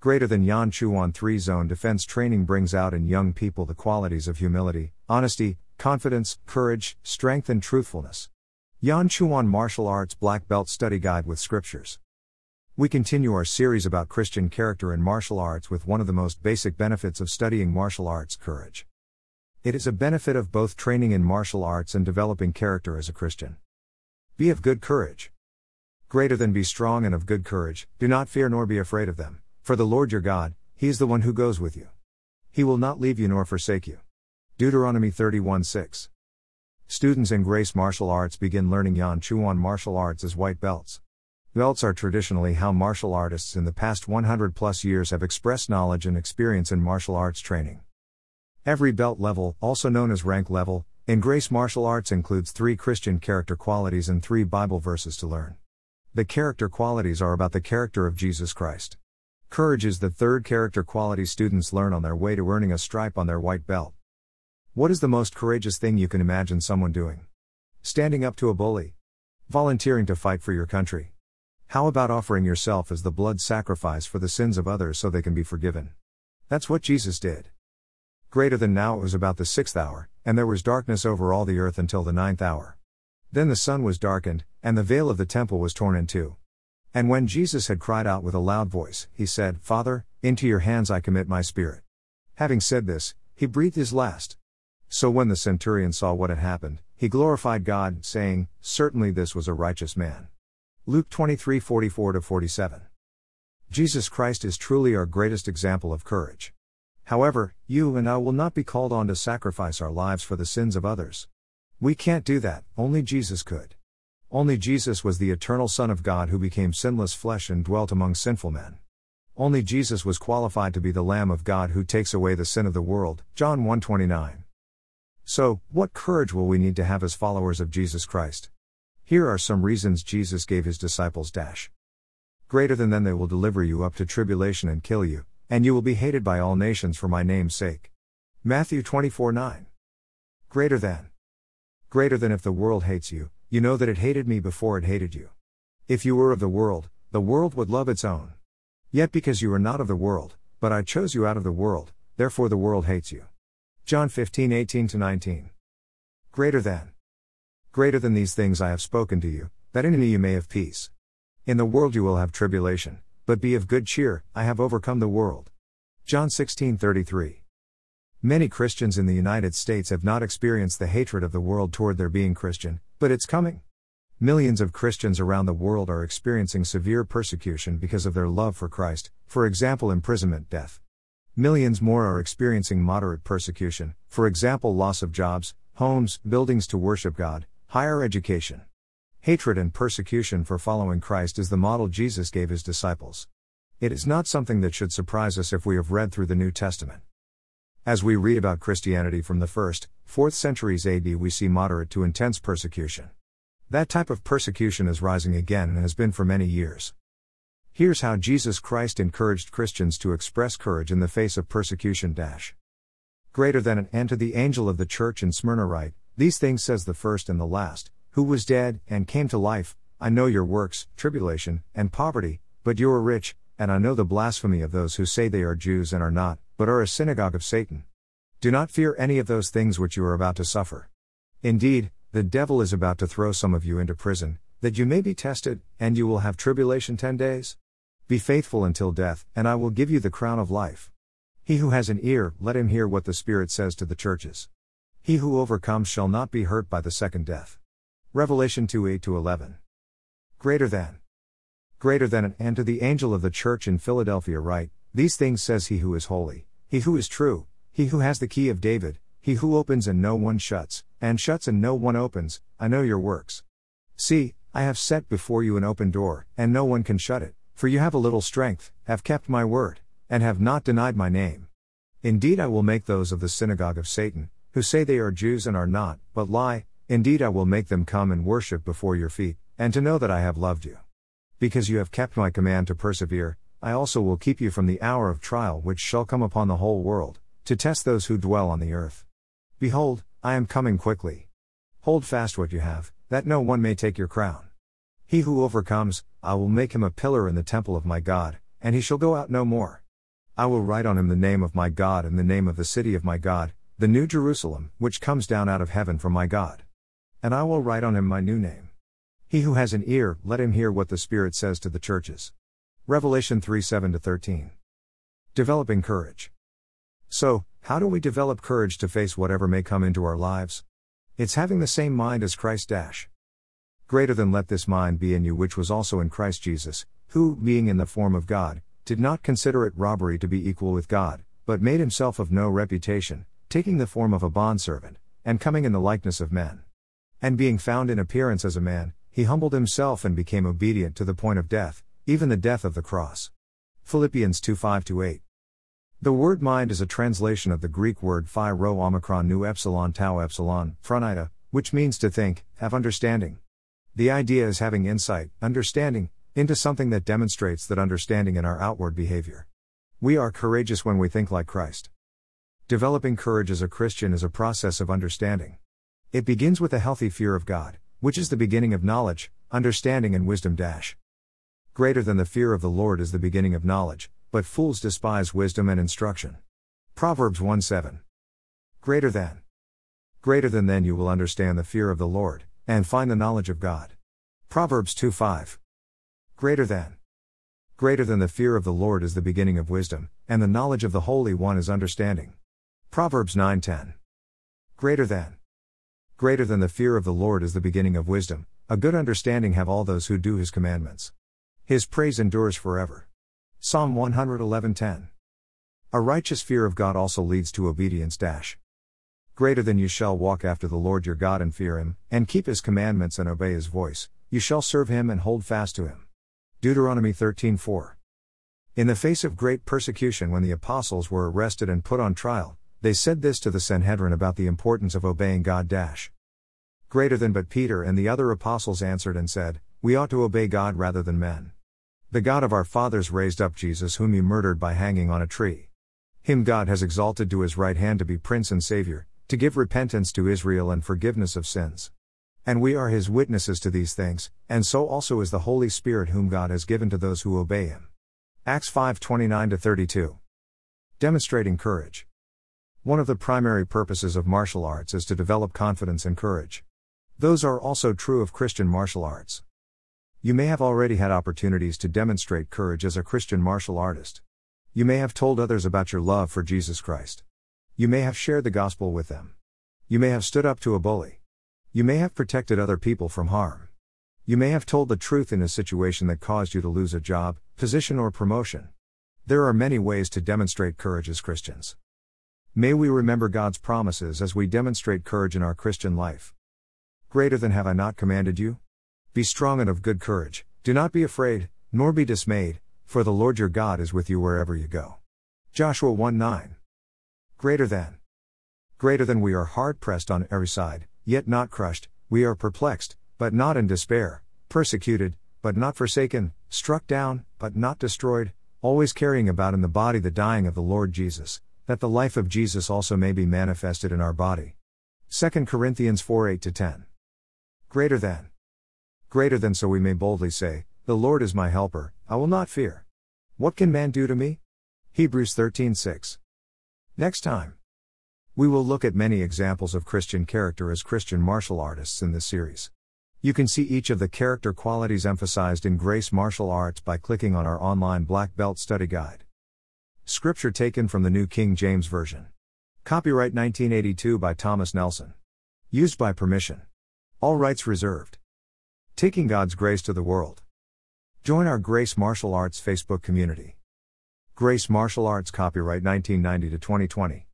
Greater than Yan Chuan 3 Zone Defense Training brings out in young people the qualities of humility, honesty, confidence, courage, strength, and truthfulness. Yan Chuan Martial Arts Black Belt Study Guide with Scriptures. We continue our series about Christian character in martial arts with one of the most basic benefits of studying martial arts courage. It is a benefit of both training in martial arts and developing character as a Christian. Be of good courage. Greater than be strong and of good courage, do not fear nor be afraid of them, for the Lord your God, He is the one who goes with you. He will not leave you nor forsake you. Deuteronomy 31 6. Students in Grace Martial Arts begin learning Yan Chuan martial arts as white belts. Belts are traditionally how martial artists in the past 100 plus years have expressed knowledge and experience in martial arts training. Every belt level, also known as rank level, in Grace Martial Arts includes three Christian character qualities and three Bible verses to learn. The character qualities are about the character of Jesus Christ. Courage is the third character quality students learn on their way to earning a stripe on their white belt. What is the most courageous thing you can imagine someone doing? Standing up to a bully? Volunteering to fight for your country? How about offering yourself as the blood sacrifice for the sins of others so they can be forgiven? That's what Jesus did. Greater than now it was about the sixth hour, and there was darkness over all the earth until the ninth hour. Then the sun was darkened, and the veil of the temple was torn in two. And when Jesus had cried out with a loud voice, he said, Father, into your hands I commit my spirit. Having said this, he breathed his last. So when the centurion saw what had happened, he glorified God, saying, Certainly this was a righteous man. Luke 23 44 47. Jesus Christ is truly our greatest example of courage. However, you and I will not be called on to sacrifice our lives for the sins of others. We can't do that, only Jesus could. Only Jesus was the eternal Son of God who became sinless flesh and dwelt among sinful men. Only Jesus was qualified to be the Lamb of God who takes away the sin of the world. John 1:29. So, what courage will we need to have as followers of Jesus Christ? Here are some reasons Jesus gave his disciples dash. Greater than them they will deliver you up to tribulation and kill you, and you will be hated by all nations for my name's sake. Matthew 24 9. Greater than. Greater than if the world hates you, you know that it hated me before it hated you. If you were of the world, the world would love its own. Yet because you are not of the world, but I chose you out of the world, therefore the world hates you. John 15 18 19. Greater than. Greater than these things I have spoken to you, that in me you may have peace. In the world you will have tribulation, but be of good cheer, I have overcome the world. John 16:33. Many Christians in the United States have not experienced the hatred of the world toward their being Christian, but it's coming. Millions of Christians around the world are experiencing severe persecution because of their love for Christ, for example, imprisonment, death. Millions more are experiencing moderate persecution, for example, loss of jobs, homes, buildings to worship God, Higher education. Hatred and persecution for following Christ is the model Jesus gave his disciples. It is not something that should surprise us if we have read through the New Testament. As we read about Christianity from the 1st, 4th centuries AD, we see moderate to intense persecution. That type of persecution is rising again and has been for many years. Here's how Jesus Christ encouraged Christians to express courage in the face of persecution. Dash. Greater than an and to the angel of the church in Smyrna write, these things says the first and the last, who was dead, and came to life. I know your works, tribulation, and poverty, but you are rich, and I know the blasphemy of those who say they are Jews and are not, but are a synagogue of Satan. Do not fear any of those things which you are about to suffer. Indeed, the devil is about to throw some of you into prison, that you may be tested, and you will have tribulation ten days. Be faithful until death, and I will give you the crown of life. He who has an ear, let him hear what the Spirit says to the churches. He who overcomes shall not be hurt by the second death. Revelation 2 8 11. Greater than. Greater than and to the angel of the church in Philadelphia write, These things says he who is holy, he who is true, he who has the key of David, he who opens and no one shuts, and shuts and no one opens, I know your works. See, I have set before you an open door, and no one can shut it, for you have a little strength, have kept my word, and have not denied my name. Indeed, I will make those of the synagogue of Satan, who say they are Jews and are not, but lie, indeed I will make them come and worship before your feet, and to know that I have loved you. Because you have kept my command to persevere, I also will keep you from the hour of trial which shall come upon the whole world, to test those who dwell on the earth. Behold, I am coming quickly. Hold fast what you have, that no one may take your crown. He who overcomes, I will make him a pillar in the temple of my God, and he shall go out no more. I will write on him the name of my God and the name of the city of my God, the new Jerusalem, which comes down out of heaven from my God. And I will write on him my new name. He who has an ear, let him hear what the Spirit says to the churches. Revelation 3 7 13. Developing courage. So, how do we develop courage to face whatever may come into our lives? It's having the same mind as Christ dash. Greater than let this mind be in you which was also in Christ Jesus, who, being in the form of God, did not consider it robbery to be equal with God, but made himself of no reputation, taking the form of a bondservant, and coming in the likeness of men. And being found in appearance as a man, he humbled himself and became obedient to the point of death, even the death of the cross. Philippians 2 5 8. The word mind is a translation of the Greek word phi rho omicron nu epsilon tau epsilon, phronita, which means to think, have understanding. The idea is having insight, understanding, into something that demonstrates that understanding in our outward behavior. We are courageous when we think like Christ. Developing courage as a Christian is a process of understanding. It begins with a healthy fear of God, which is the beginning of knowledge, understanding, and wisdom. Dash. Greater than the fear of the Lord is the beginning of knowledge, but fools despise wisdom and instruction. Proverbs 1 7. Greater than. Greater than then you will understand the fear of the Lord, and find the knowledge of God. Proverbs 2 5. Greater than. Greater than the fear of the Lord is the beginning of wisdom, and the knowledge of the Holy One is understanding. Proverbs 9:10. Greater than. Greater than the fear of the Lord is the beginning of wisdom, a good understanding have all those who do his commandments. His praise endures forever. Psalm 111:10. A righteous fear of God also leads to obedience dash. Greater than you shall walk after the Lord your God and fear him, and keep his commandments and obey his voice, you shall serve him and hold fast to him. Deuteronomy 13:4. In the face of great persecution when the apostles were arrested and put on trial, they said this to the Sanhedrin about the importance of obeying God. Dash. Greater than but Peter and the other apostles answered and said, We ought to obey God rather than men. The God of our fathers raised up Jesus, whom you murdered by hanging on a tree. Him God has exalted to his right hand to be Prince and Savior, to give repentance to Israel and forgiveness of sins. And we are his witnesses to these things, and so also is the Holy Spirit whom God has given to those who obey him. Acts 5:29 32. Demonstrating courage. One of the primary purposes of martial arts is to develop confidence and courage. Those are also true of Christian martial arts. You may have already had opportunities to demonstrate courage as a Christian martial artist. You may have told others about your love for Jesus Christ. You may have shared the gospel with them. You may have stood up to a bully. You may have protected other people from harm. You may have told the truth in a situation that caused you to lose a job, position, or promotion. There are many ways to demonstrate courage as Christians. May we remember God's promises as we demonstrate courage in our Christian life. Greater than have I not commanded you? Be strong and of good courage, do not be afraid, nor be dismayed, for the Lord your God is with you wherever you go. Joshua 1 9. Greater than. Greater than we are hard pressed on every side, yet not crushed, we are perplexed, but not in despair, persecuted, but not forsaken, struck down, but not destroyed, always carrying about in the body the dying of the Lord Jesus, that the life of Jesus also may be manifested in our body. 2 Corinthians 4 8 10. Greater than. Greater than so we may boldly say, The Lord is my helper, I will not fear. What can man do to me? Hebrews 13 6. Next time. We will look at many examples of Christian character as Christian martial artists in this series. You can see each of the character qualities emphasized in Grace Martial Arts by clicking on our online Black Belt Study Guide. Scripture taken from the New King James Version. Copyright 1982 by Thomas Nelson. Used by permission. All rights reserved. Taking God's grace to the world. Join our Grace Martial Arts Facebook community. Grace Martial Arts copyright 1990 to 2020.